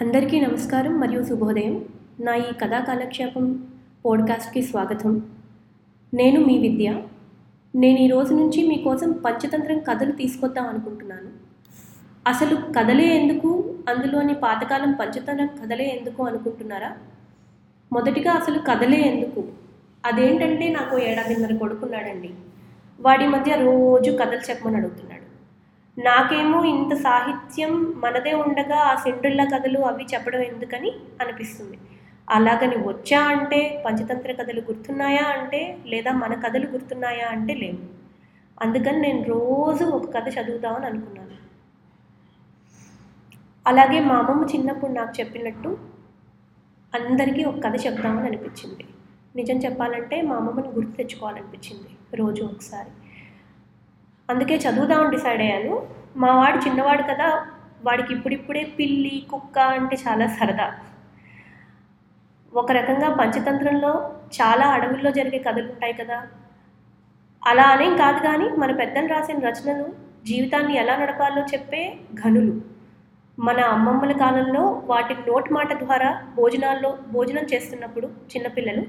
అందరికీ నమస్కారం మరియు శుభోదయం. నా ఈ కథా కాలక్షేపం పోడ్కాస్ట్కి స్వాగతం. నేను మీ విద్య. నేను ఈ రోజు నుంచి మీకోసం పంచతంత్రం కథలు తీసుకొద్దాం అనుకుంటున్నాను. అసలు కథలే ఎందుకు? అందులోని పాతకాలం పంచతంత్రం కథలే ఎందుకు అనుకుంటున్నారా? మొదటిగా అసలు కథలే ఎందుకు? అదేంటంటే నాకు ఏడాదిన్నర కొడుకున్నాడండి. వాడి మధ్య రోజు కథలు చెప్పమని అడుగుతున్నాడు నాకేమో ఇంత సాహిత్యం మనదే ఉండగా ఆ సిండ్రిల్ల కథలు అవి చెప్పడం ఎందుకని అనిపిస్తుంది. అలాగని వచ్చా అంటే పంచతంత్ర కథలు గుర్తున్నాయా అంటే లేదా మన కథలు గుర్తున్నాయా అంటే లేవు. అందుకని నేను రోజు ఒక కథ చదువుతామని అనుకున్నాను. అలాగే మా అమ్మమ్మ చిన్నప్పుడు నాకు చెప్పినట్టు అందరికీ ఒక కథ చెప్దామని అనిపించింది. నిజం చెప్పాలంటే మా అమ్మమ్మని గుర్తు తెచ్చుకోవాలనిపించింది రోజు ఒకసారి. అందుకే చదువుదామని డిసైడ్ అయ్యాను. మా వాడు చిన్నవాడు కదా వాడికి ఇప్పుడిప్పుడే పిల్లి కుక్క అంటే చాలా సరదా. ఒక రకంగా పంచతంత్రంలో చాలా అడవుల్లో జరిగే కథలు ఉంటాయి కదా. అలా అనేం కాదు కానీ మన పెద్దలు రాసిన రచనలు జీవితాన్ని ఎలా నడపాలో చెప్పే ఘనులు. మన అమ్మమ్మల కాలంలో వాటి నోటి మాట ద్వారా భోజనాల్లో భోజనం చేస్తున్నప్పుడు చిన్నపిల్లలు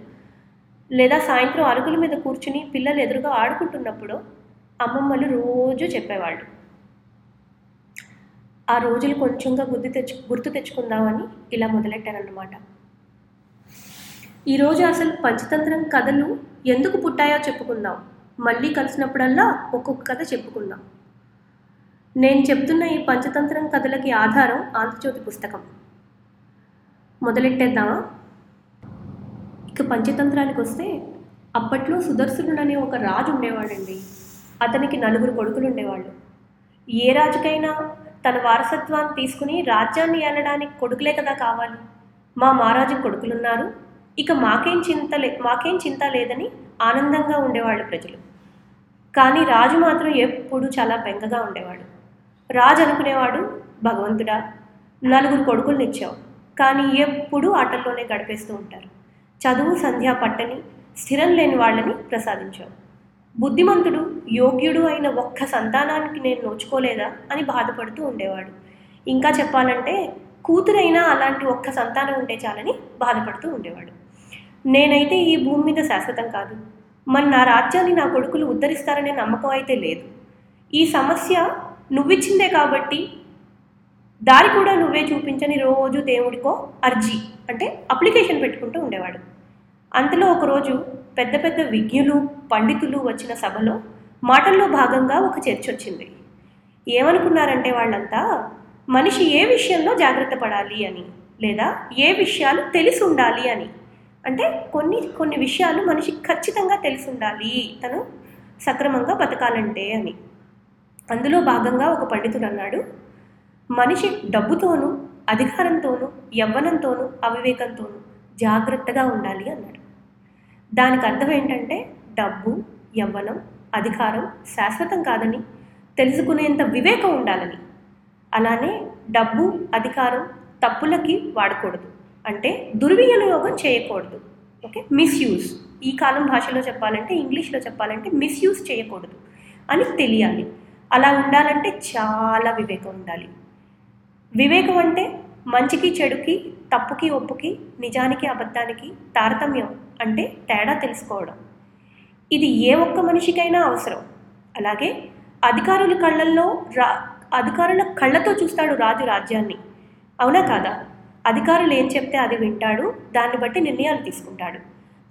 లేదా సాయంత్రం అరుగుల మీద కూర్చుని పిల్లలు ఎదురుగా ఆడుకుంటున్నప్పుడు అమ్మమ్మలు రోజు చెప్పేవాళ్ళు. ఆ రోజులు కొంచెంగా గుర్తు తెచ్చు గుర్తు తెచ్చుకుందామని ఇలా మొదలెట్టానన్నమాట ఈరోజు అసలు పంచతంత్రం కథలు ఎందుకు పుట్టాయో చెప్పుకుందాం. మళ్ళీ కలిసినప్పుడల్లా ఒక్కొక్క కథ చెప్పుకుందాం. నేను చెప్తున్న ఈ పంచతంత్రం కథలకి ఆధారం ఆంధ్రజ్యోతి పుస్తకం. మొదలెట్టేద్దామా? ఇక పంచతంత్రానికి వస్తే అప్పట్లో సుదర్శనుడు అనే ఒక రాజు ఉండేవాడండి. అతనికి నలుగురు కొడుకులు ఉండేవాళ్ళు. ఏ రాజుకైనా తన వారసత్వాన్ని తీసుకుని రాజ్యాన్ని ఏలడానికి కొడుకులే కదా కావాలి. మా మహారాజు కొడుకులున్నారు. ఇక మాకేం చింత లే మాకేం చింత లేదని ఆనందంగా ఉండేవాళ్ళు ప్రజలు. కానీ రాజు మాత్రం ఎప్పుడూ చాలా బెంగగా ఉండేవాడు. రాజు అనుకునేవాడు భగవంతుడా నలుగురు కొడుకుల్ని ఇచ్చావు. కానీ ఎప్పుడూ ఆటల్లోనే గడిపేస్తూ ఉంటారు. చదువు సంధ్యా పట్టని స్థిరం లేని వాళ్ళని ప్రసాదించావు. బుద్ధిమంతుడు యోగ్యుడు అయిన ఒక్క సంతానానికి నేను నోచుకోలేదా అని బాధపడుతూ ఉండేవాడు. ఇంకా చెప్పాలంటే కూతురైనా అలాంటి ఒక్క సంతానం ఉంటే చాలని బాధపడుతూ ఉండేవాడు. నేనైతే ఈ భూమి మీద శాశ్వతం కాదు. మరి నా రాజ్యాన్ని నా కొడుకులు ఉద్ధరిస్తారనే నమ్మకం అయితే లేదు. ఈ సమస్య నువ్విచ్చిందే కాబట్టి దారి కూడా నువ్వే చూపించని రోజు దేవుడికో అర్జీ అంటే అప్లికేషన్ పెట్టుకుంటూ ఉండేవాడు. అంతలో ఒకరోజు పెద్ద పెద్ద విజ్ఞులు పండితులు వచ్చిన సభలో మాటల్లో భాగంగా ఒక చర్చ వచ్చింది. ఏమనుకున్నారంటే వాళ్ళంతా మనిషి ఏ విషయంలో జాగ్రత్త పడాలి అని? లేదా ఏ విషయాలు తెలిసి ఉండాలి అని? అంటే కొన్ని కొన్ని విషయాలు మనిషికి ఖచ్చితంగా తెలిసి ఉండాలి తను సక్రమంగా బతకాలంటే అని. అందులో భాగంగా ఒక పండితుడు అన్నాడు మనిషి డబ్బుతోనూ అధికారంతోనూ యవ్వనంతోనూ అవివేకంతోనూ జాగ్రత్తగా ఉండాలి అన్నాడు. దానికి అర్థం ఏంటంటే డబ్బు యవ్వనం అధికారం శాశ్వతం కాదని తెలుసుకునేంత వివేకం ఉండాలని. అలానే డబ్బు అధికారం తప్పులకి వాడకూడదు. అంటే దుర్వినియోగం చేయకూడదు. ఓకే? మిస్యూజ్ ఈ కాలం భాషలో చెప్పాలంటే ఇంగ్లీష్లో చెప్పాలంటే మిస్యూజ్ చేయకూడదు అని తెలియాలి. అలా ఉండాలంటే చాలా వివేకం ఉండాలి. వివేకం అంటే మంచికి చెడుకి తప్పుకి ఒప్పుకి నిజానికి అబద్ధానికి తారతమ్యం అంటే తేడా తెలుసుకోవడం. ఇది ఏ ఒక్క మనిషికైనా అవసరం. అలాగే అధికారుల కళ్ళల్లో రా అధికారుల కళ్ళతో చూస్తాడు రాజు రాజ్యాన్ని. అవునా కాదా? అధికారులు ఏం చెప్తే అది వింటాడు దాన్ని బట్టి నిర్ణయాలు తీసుకుంటాడు.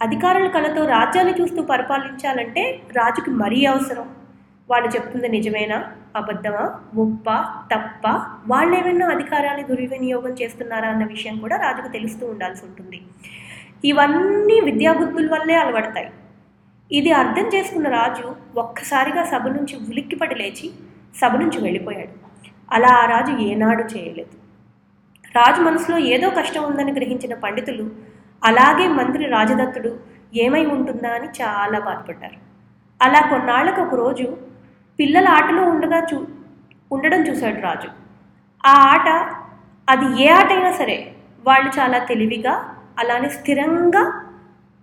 అధికారుల కళ్ళతో రాజ్యాన్ని చూస్తూ పరిపాలించాలంటే రాజుకి మరీ అవసరం. వాళ్ళు చెప్తుంది నిజమేనా? అబద్ధమా? ముప్ప? తప్ప? వాళ్ళేమైనా అధికారాన్ని దుర్వినియోగం చేస్తున్నారా అన్న విషయం కూడా రాజుకు తెలుస్తూ ఉండాల్సి ఉంటుంది. ఇవన్నీ విద్యాబుద్ధుల వల్లే అలవడతాయి. ఇది అర్థం చేసుకున్న రాజు ఒక్కసారిగా సభ నుంచి ఉలిక్కిపడి లేచి సభ నుంచి వెళ్ళిపోయాడు. అలా ఆ రాజు ఏనాడు చేయలేదు. రాజు మనసులో ఏదో కష్టం ఉందని గ్రహించిన పండితులు అలాగే మంత్రి రాజదత్తుడు ఏమై ఉంటుందా అని చాలా బాధపడ్డారు. అలా కొన్నాళ్ళకు ఒక రోజు పిల్లల ఆటలో ఉండగా చూ ఉండడం చూశాడు రాజు. ఆ ఆట అది ఏ ఆట అయినా సరే వాళ్ళు చాలా తెలివిగా అలానే స్థిరంగా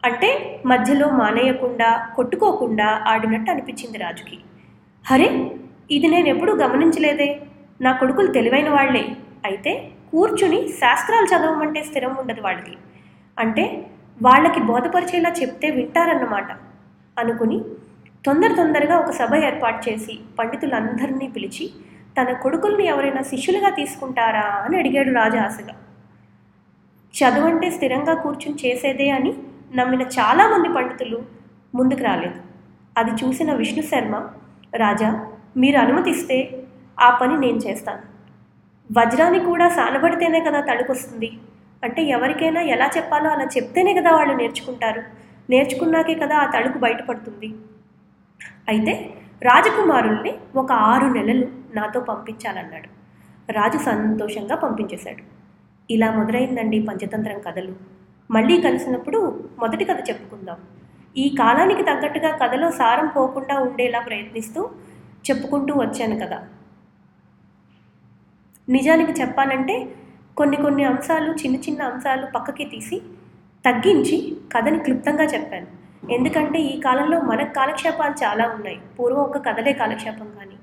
అంటే మధ్యలో మానేయకుండా కొట్టుకోకుండా ఆడినట్టు అనిపించింది రాజుకి. హరే ఇది నేను ఎప్పుడూ గమనించలేదే. నా కొడుకులు తెలివైన వాళ్ళే అయితే కూర్చుని శాస్త్రాలు చదవమంటే స్థిరం ఉండదు వాళ్ళకి. అంటే వాళ్ళకి బోధపరిచేలా చెప్తే వింటారన్నమాట. అనుకుని తొందర తొందరగా ఒక సభ ఏర్పాటు చేసి పండితులందరినీ పిలిచి తన కొడుకుల్ని ఎవరైనా శిష్యులుగా తీసుకుంటారా? అని అడిగాడు రాజు ఆశగా చదువంటే స్థిరంగా కూర్చుని చేసేదే అని నమ్మిన చాలామంది పండితులు ముందుకు రాలేదు. అది చూసిన విష్ణు శర్మ రాజా మీరు అనుమతిస్తే ఆ పని నేను చేస్తాను. వజ్రాన్ని కూడా సానబడితేనే కదా తడుకొస్తుంది అంటే ఎవరికైనా ఎలా చెప్పాలో అలా చెప్తేనే కదా వాళ్ళు నేర్చుకుంటారు. నేర్చుకున్నాకే కదా ఆ తడుకు బయటపడుతుంది. అయితే రాజకుమారుల్ని ఒక ఆరు నెలలు నాతో పంపించాలన్నాడు. రాజు సంతోషంగా పంపించేశాడు. ఇలా మొదలైందండి పంచతంత్రం కథలు. మళ్ళీ కలిసినప్పుడు మొదటి కథ చెప్పుకుందాం. ఈ కాలానికి తగ్గట్టుగా కథలో సారం పోకుండా ఉండేలా ప్రయత్నిస్తూ చెప్పుకుంటూ వచ్చాను కదా. నిజానికి చెప్పాలంటే కొన్ని కొన్ని అంశాలు చిన్న చిన్న అంశాలు పక్కకి తీసి తగ్గించి కథని క్లుప్తంగా చెప్పాను. ఎందుకంటే ఈ కాలంలో మనకు కాలక్షేపాలు చాలా ఉన్నాయి. పూర్వం ఒక కథలే కాలక్షేపం కానీ.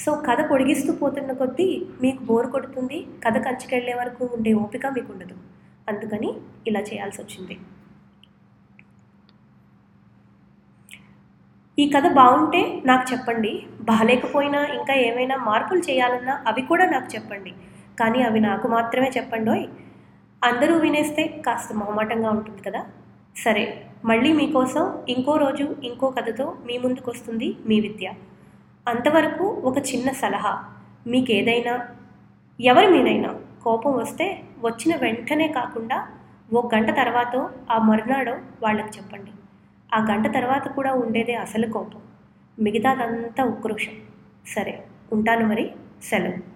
సో కథ పొడిగిస్తూ పోతున్న కొద్దీ మీకు బోర్ కొడుతుంది. కథ కంచుకెళ్ళే వరకు ఉండే ఓపిక మీకు ఉండదు. అందుకని ఇలా చేయాల్సి వచ్చింది. ఈ కథ బాగుంటే నాకు చెప్పండి. బాగాలేకపోయినా ఇంకా ఏమైనా మార్పులు చేయాలన్నా అవి కూడా నాకు చెప్పండి. కానీ అవి నాకు మాత్రమే చెప్పండోయ్. అందరూ వినేస్తే కాస్త మొహమాటంగా ఉంటుంది కదా? సరే మళ్ళీ మీకోసం ఇంకో రోజు ఇంకో కథతో మీ ముందుకు వస్తుంది మీ విద్య. అంతవరకు ఒక చిన్న సలహా. మీకేదైనా ఎవరి మీదైనా కోపం వస్తే వచ్చిన వెంటనే కాకుండా ఓ గంట తర్వాత ఆ మరునాడో వాళ్ళకి చెప్పండి. ఆ గంట తర్వాత కూడా ఉండేదే అసలు కోపం. మిగతాదంతా ఉక్రోషం. సరే ఉంటాను మరి. సెలవు.